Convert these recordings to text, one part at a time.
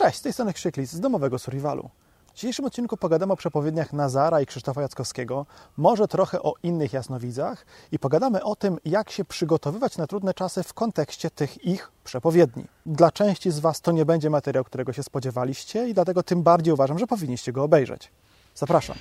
Cześć, z tej strony Krzyklis z domowego Survivalu. W dzisiejszym odcinku pogadamy o przepowiedniach Nazara i Krzysztofa Jackowskiego, może trochę o innych jasnowidzach i pogadamy o tym, jak się przygotowywać na trudne czasy w kontekście tych ich przepowiedni. Dla części z Was to nie będzie materiał, którego się spodziewaliście i dlatego tym bardziej uważam, że powinniście go obejrzeć. Zapraszam.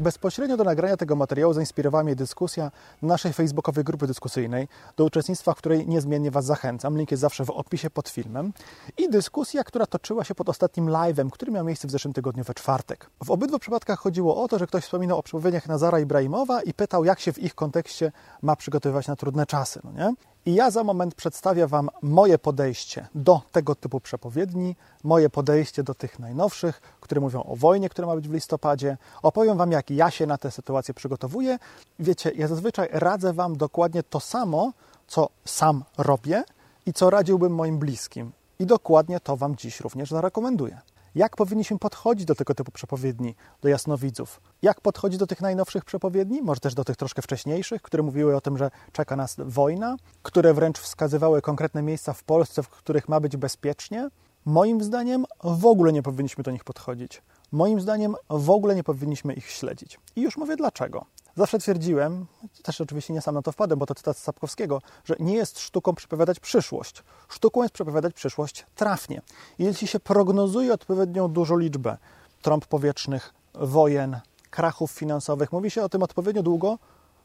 Bezpośrednio do nagrania tego materiału zainspirowała mnie dyskusja naszej facebookowej grupy dyskusyjnej, do uczestnictwa w której niezmiennie Was zachęcam. Link jest zawsze w opisie pod filmem. I dyskusja, która toczyła się pod ostatnim live'em, który miał miejsce w zeszłym tygodniu we czwartek. W obydwu przypadkach chodziło o to, że ktoś wspominał o przepowiedniach Nazara Ibrahimowa i pytał, jak się w ich kontekście ma przygotowywać na trudne czasy. No nie? I ja za moment przedstawię Wam moje podejście do tego typu przepowiedni, moje podejście do tych najnowszych, które mówią o wojnie, która ma być w listopadzie. Opowiem Wam, jak ja się na tę sytuację przygotowuję. Wiecie, ja zazwyczaj radzę Wam dokładnie to samo, co sam robię i co radziłbym moim bliskim. I dokładnie to Wam dziś również zarekomenduję. Jak powinniśmy podchodzić do tego typu przepowiedni, do jasnowidzów? Jak podchodzić do tych najnowszych przepowiedni, może też do tych troszkę wcześniejszych, które mówiły o tym, że czeka nas wojna, które wręcz wskazywały konkretne miejsca w Polsce, w których ma być bezpiecznie? Moim zdaniem w ogóle nie powinniśmy do nich podchodzić. Moim zdaniem w ogóle nie powinniśmy ich śledzić. I już mówię dlaczego. Zawsze twierdziłem, też oczywiście nie sam na to wpadłem, bo to cytat z Sapkowskiego, że nie jest sztuką przepowiadać przyszłość. Sztuką jest przepowiadać przyszłość trafnie. Jeśli się prognozuje odpowiednią dużą liczbę trąb powietrznych, wojen, krachów finansowych, mówi się o tym odpowiednio długo,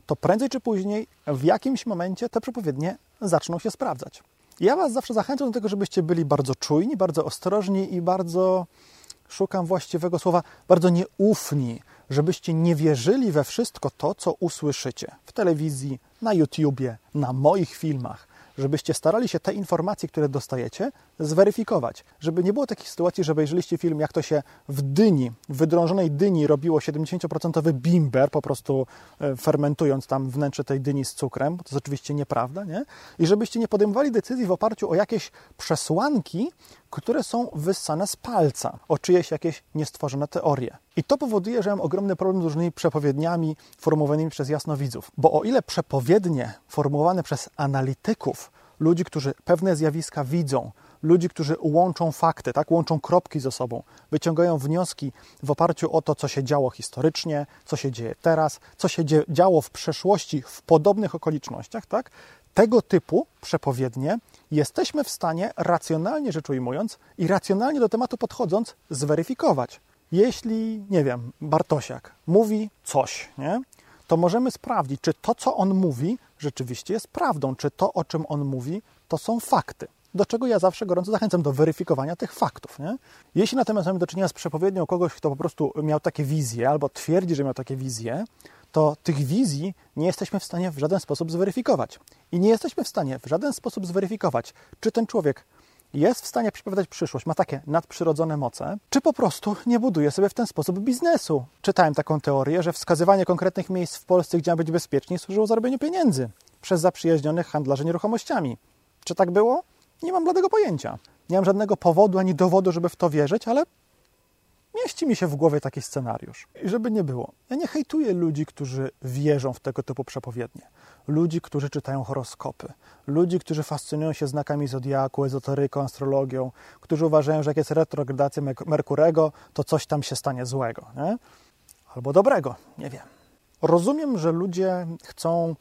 to prędzej czy później w jakimś momencie te przepowiednie zaczną się sprawdzać. Ja Was zawsze zachęcam do tego, żebyście byli bardzo czujni, bardzo ostrożni i bardzo, szukam właściwego słowa, bardzo nieufni żebyście nie wierzyli we wszystko to, co usłyszycie w telewizji, na YouTubie, na moich filmach, żebyście starali się te informacje, które dostajecie, zweryfikować. Żeby nie było takiej sytuacji, że obejrzeliście film, jak to się w dyni, w wydrążonej dyni robiło 70% bimber, po prostu e, fermentując tam wnętrze tej dyni z cukrem. To jest oczywiście nieprawda, nie? I żebyście nie podejmowali decyzji w oparciu o jakieś przesłanki, które są wyssane z palca, o czyjeś jakieś niestworzone teorie. I to powoduje, że mam ogromny problem z różnymi przepowiedniami formułowanymi przez jasnowidzów. Bo o ile przepowiednie formułowane przez analityków, ludzi, którzy pewne zjawiska widzą, ludzi, którzy łączą fakty, tak, łączą kropki ze sobą, wyciągają wnioski w oparciu o to, co się działo historycznie, co się dzieje teraz, co się działo w przeszłości w podobnych okolicznościach, tak, tego typu przepowiednie jesteśmy w stanie racjonalnie rzecz ujmując i racjonalnie do tematu podchodząc zweryfikować. Jeśli, nie wiem, Bartosiak mówi coś, nie? to możemy sprawdzić, czy to, co on mówi, rzeczywiście jest prawdą, czy to, o czym on mówi, to są fakty. Do czego ja zawsze gorąco zachęcam do weryfikowania tych faktów. Nie? Jeśli natomiast mamy do czynienia z przepowiednią kogoś, kto po prostu miał takie wizje albo twierdzi, że miał takie wizje, to tych wizji nie jesteśmy w stanie w żaden sposób zweryfikować. I nie jesteśmy w stanie w żaden sposób zweryfikować, czy ten człowiek jest w stanie przepowiadać przyszłość, ma takie nadprzyrodzone moce, czy po prostu nie buduje sobie w ten sposób biznesu. Czytałem taką teorię, że wskazywanie konkretnych miejsc w Polsce, gdzie ma być bezpiecznie, służyło zarobieniu pieniędzy przez zaprzyjaźnionych handlarzy nieruchomościami. Czy tak było? Nie mam bladego pojęcia. Nie mam żadnego powodu ani dowodu, żeby w to wierzyć, ale mieści mi się w głowie taki scenariusz. I żeby nie było, ja nie hejtuję ludzi, którzy wierzą w tego typu przepowiednie. Ludzi, którzy czytają horoskopy. Ludzi, którzy fascynują się znakami zodiaku, ezoteryką, astrologią. Którzy uważają, że jak jest retrogradacja Merkurego, to coś tam się stanie złego. Nie? Albo dobrego, nie wiem. Rozumiem, że ludzie chcą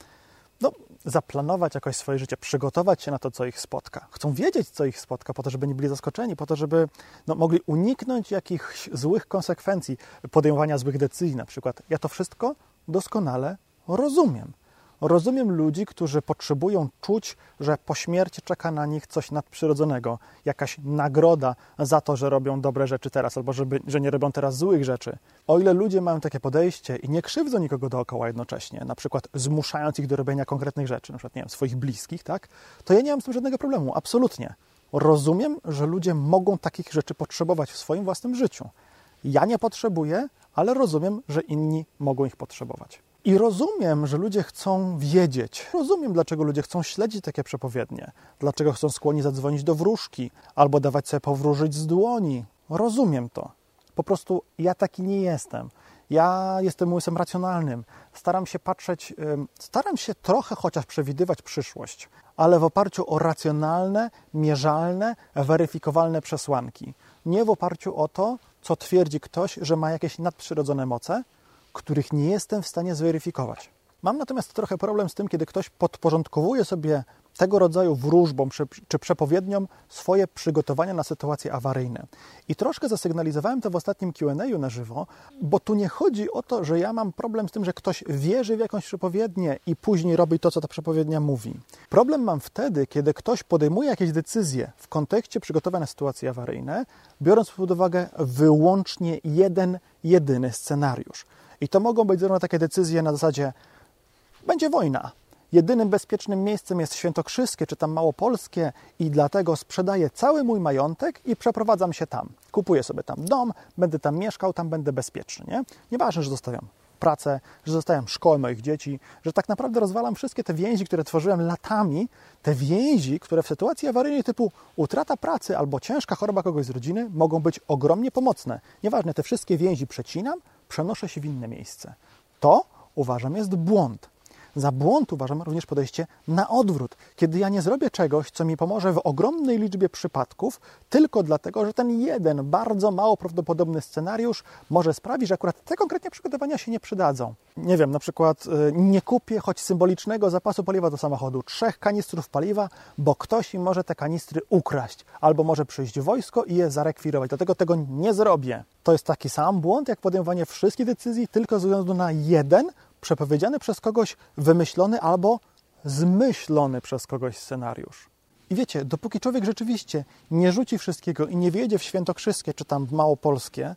no, zaplanować jakoś swoje życie, przygotować się na to, co ich spotka. Chcą wiedzieć, co ich spotka, po to, żeby nie byli zaskoczeni, po to, żeby no, mogli uniknąć jakichś złych konsekwencji podejmowania złych decyzji na przykład. Ja to wszystko doskonale rozumiem. Rozumiem ludzi, którzy potrzebują czuć, że po śmierci czeka na nich coś nadprzyrodzonego, jakaś nagroda za to, że robią dobre rzeczy teraz, albo żeby, że nie robią teraz złych rzeczy. O ile ludzie mają takie podejście i nie krzywdzą nikogo dookoła jednocześnie, na przykład zmuszając ich do robienia konkretnych rzeczy, na przykład nie wiem, swoich bliskich, tak, to ja nie mam z tym żadnego problemu, absolutnie. Rozumiem, że ludzie mogą takich rzeczy potrzebować w swoim własnym życiu. Ja nie potrzebuję, ale rozumiem, że inni mogą ich potrzebować. I rozumiem, że ludzie chcą wiedzieć. Rozumiem, dlaczego ludzie chcą śledzić takie przepowiednie. Dlaczego chcą skłonni zadzwonić do wróżki albo dawać sobie powróżyć z dłoni. Rozumiem to. Po prostu ja taki nie jestem. Ja jestem umysłem racjonalnym. Staram się patrzeć, staram się trochę chociaż przewidywać przyszłość, ale w oparciu o racjonalne, mierzalne, weryfikowalne przesłanki. Nie w oparciu o to, co twierdzi ktoś, że ma jakieś nadprzyrodzone moce, których nie jestem w stanie zweryfikować. Mam natomiast trochę problem z tym, kiedy ktoś podporządkowuje sobie tego rodzaju wróżbom czy przepowiedniom swoje przygotowania na sytuacje awaryjne. I troszkę zasygnalizowałem to w ostatnim QA na żywo, bo tu nie chodzi o to, że ja mam problem z tym, że ktoś wierzy w jakąś przepowiednię i później robi to, co ta przepowiednia mówi. Problem mam wtedy, kiedy ktoś podejmuje jakieś decyzje w kontekście przygotowania na sytuacje awaryjne, biorąc pod uwagę wyłącznie jeden, jedyny scenariusz. I to mogą być zarówno takie decyzje na zasadzie będzie wojna, jedynym bezpiecznym miejscem jest Świętokrzyskie czy tam Małopolskie i dlatego sprzedaję cały mój majątek i przeprowadzam się tam. Kupuję sobie tam dom, będę tam mieszkał, tam będę bezpieczny. Nie? Nieważne, że zostawiam pracę, że zostawiam szkołę moich dzieci, że tak naprawdę rozwalam wszystkie te więzi, które tworzyłem latami, te więzi, które w sytuacji awaryjnej typu utrata pracy albo ciężka choroba kogoś z rodziny mogą być ogromnie pomocne. Nieważne, te wszystkie więzi przecinam, przenoszę się w inne miejsce. To uważam jest błąd. Za błąd uważam również podejście na odwrót, kiedy ja nie zrobię czegoś, co mi pomoże w ogromnej liczbie przypadków, tylko dlatego, że ten jeden bardzo mało prawdopodobny scenariusz może sprawić, że akurat te konkretnie przygotowania się nie przydadzą. Nie wiem, na przykład y, nie kupię choć symbolicznego zapasu paliwa do samochodu, trzech kanistrów paliwa, bo ktoś mi może te kanistry ukraść, albo może przyjść wojsko i je zarekwirować. Dlatego tego nie zrobię. To jest taki sam błąd, jak podejmowanie wszystkich decyzji tylko ze względu na jeden przepowiedziany przez kogoś wymyślony albo zmyślony przez kogoś scenariusz. I wiecie, dopóki człowiek rzeczywiście nie rzuci wszystkiego i nie wjedzie w Świętokrzyskie czy tam w Małopolskie,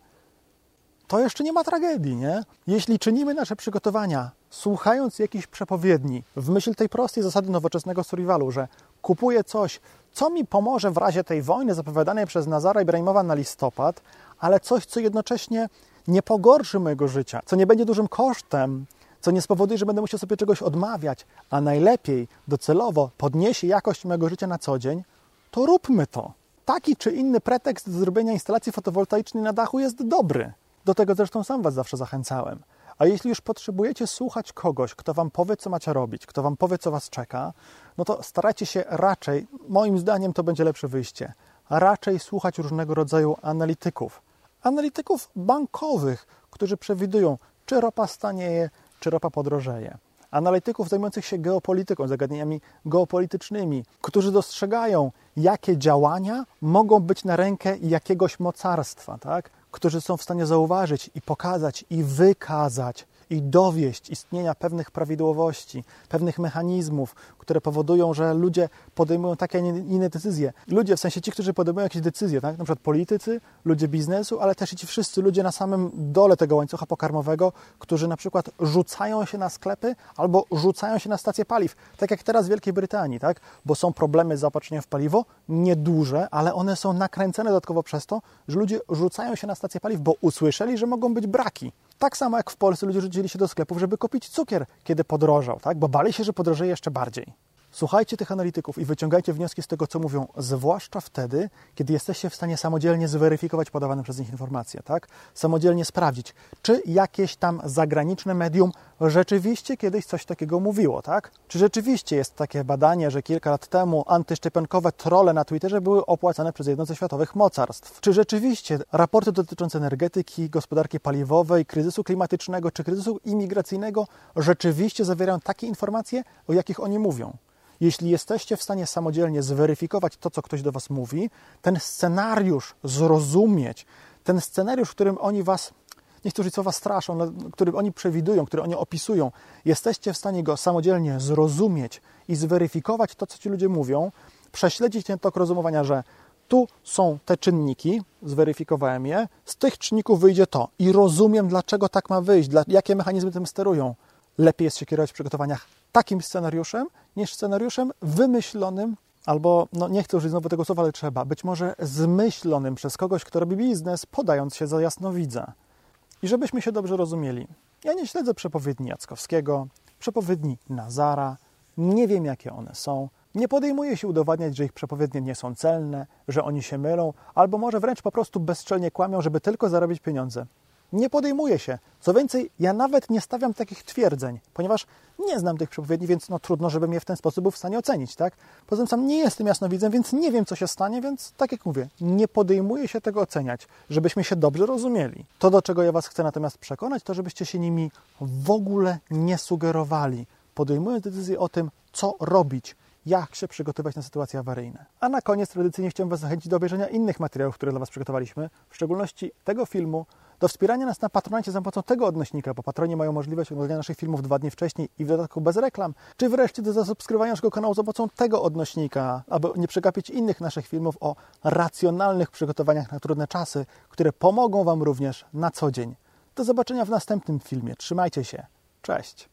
to jeszcze nie ma tragedii, nie? Jeśli czynimy nasze przygotowania słuchając jakichś przepowiedni w myśl tej prostej zasady nowoczesnego survivalu, że kupuję coś, co mi pomoże w razie tej wojny zapowiadanej przez Nazara Ibrahimowa na listopad, ale coś, co jednocześnie nie pogorszy mojego życia, co nie będzie dużym kosztem, co nie spowoduje, że będę musiał sobie czegoś odmawiać, a najlepiej docelowo podniesie jakość mojego życia na co dzień, to róbmy to. Taki czy inny pretekst do zrobienia instalacji fotowoltaicznej na dachu jest dobry. Do tego zresztą sam Was zawsze zachęcałem. A jeśli już potrzebujecie słuchać kogoś, kto Wam powie, co macie robić, kto Wam powie, co Was czeka, no to starajcie się raczej, moim zdaniem to będzie lepsze wyjście, raczej słuchać różnego rodzaju analityków. Analityków bankowych, którzy przewidują, czy ropa stanieje, czy ropa podrożeje. Analityków zajmujących się geopolityką, zagadnieniami geopolitycznymi, którzy dostrzegają, jakie działania mogą być na rękę jakiegoś mocarstwa, tak? którzy są w stanie zauważyć i pokazać i wykazać i dowieść istnienia pewnych prawidłowości, pewnych mechanizmów, które powodują, że ludzie podejmują takie, a nie inne decyzje. Ludzie, w sensie ci, którzy podejmują jakieś decyzje, tak? na przykład politycy, ludzie biznesu, ale też i ci wszyscy ludzie na samym dole tego łańcucha pokarmowego, którzy na przykład rzucają się na sklepy albo rzucają się na stacje paliw. Tak jak teraz w Wielkiej Brytanii, tak? bo są problemy z zaopatrzeniem w paliwo, nieduże, ale one są nakręcone dodatkowo przez to, że ludzie rzucają się na stacje paliw, bo usłyszeli, że mogą być braki. Tak samo jak w Polsce ludzie rzucili się do sklepów, żeby kupić cukier, kiedy podrożał, tak? bo bali się, że podrożeje jeszcze bardziej. Słuchajcie tych analityków i wyciągajcie wnioski z tego, co mówią, zwłaszcza wtedy, kiedy jesteście w stanie samodzielnie zweryfikować podawane przez nich informacje, tak? Samodzielnie sprawdzić, czy jakieś tam zagraniczne medium rzeczywiście kiedyś coś takiego mówiło, tak? Czy rzeczywiście jest takie badanie, że kilka lat temu antyszczepionkowe trole na Twitterze były opłacane przez jedno ze światowych mocarstw? Czy rzeczywiście raporty dotyczące energetyki, gospodarki paliwowej, kryzysu klimatycznego czy kryzysu imigracyjnego rzeczywiście zawierają takie informacje, o jakich oni mówią? Jeśli jesteście w stanie samodzielnie zweryfikować to, co ktoś do Was mówi, ten scenariusz zrozumieć, ten scenariusz, w którym oni Was, nie chcę użyć słowa straszą, ale który oni przewidują, który oni opisują, jesteście w stanie go samodzielnie zrozumieć i zweryfikować to, co ci ludzie mówią, prześledzić ten tok rozumowania, że tu są te czynniki, zweryfikowałem je, z tych czynników wyjdzie to i rozumiem, dlaczego tak ma wyjść, dla, jakie mechanizmy tym sterują. Lepiej jest się kierować w przygotowaniach takim scenariuszem, niż scenariuszem wymyślonym albo, no nie chcę użyć znowu tego słowa, ale trzeba, być może zmyślonym przez kogoś, kto robi biznes, podając się za jasnowidza. I żebyśmy się dobrze rozumieli, ja nie śledzę przepowiedni Jackowskiego, przepowiedni Nazara, nie wiem jakie one są, nie podejmuję się udowadniać, że ich przepowiednie nie są celne, że oni się mylą, albo może wręcz po prostu bezczelnie kłamią, żeby tylko zarobić pieniądze. Nie podejmuje się. Co więcej, ja nawet nie stawiam takich twierdzeń, ponieważ nie znam tych przepowiedni, więc no trudno, żebym je w ten sposób był w stanie ocenić, tak? Poza tym sam nie jestem jasnowidzem, więc nie wiem, co się stanie, więc tak jak mówię, nie podejmuję się tego oceniać, żebyśmy się dobrze rozumieli. To, do czego ja Was chcę natomiast przekonać, to żebyście się nimi w ogóle nie sugerowali, podejmując decyzję o tym, co robić, jak się przygotować na sytuacje awaryjne. A na koniec tradycyjnie chciałem Was zachęcić do obejrzenia innych materiałów, które dla Was przygotowaliśmy, w szczególności tego filmu, do wspierania nas na Patronacie za pomocą tego odnośnika, bo patroni mają możliwość oglądania naszych filmów dwa dni wcześniej i w dodatku bez reklam, czy wreszcie do zasubskrybowania naszego kanału za pomocą tego odnośnika, aby nie przegapić innych naszych filmów o racjonalnych przygotowaniach na trudne czasy, które pomogą Wam również na co dzień. Do zobaczenia w następnym filmie. Trzymajcie się. Cześć.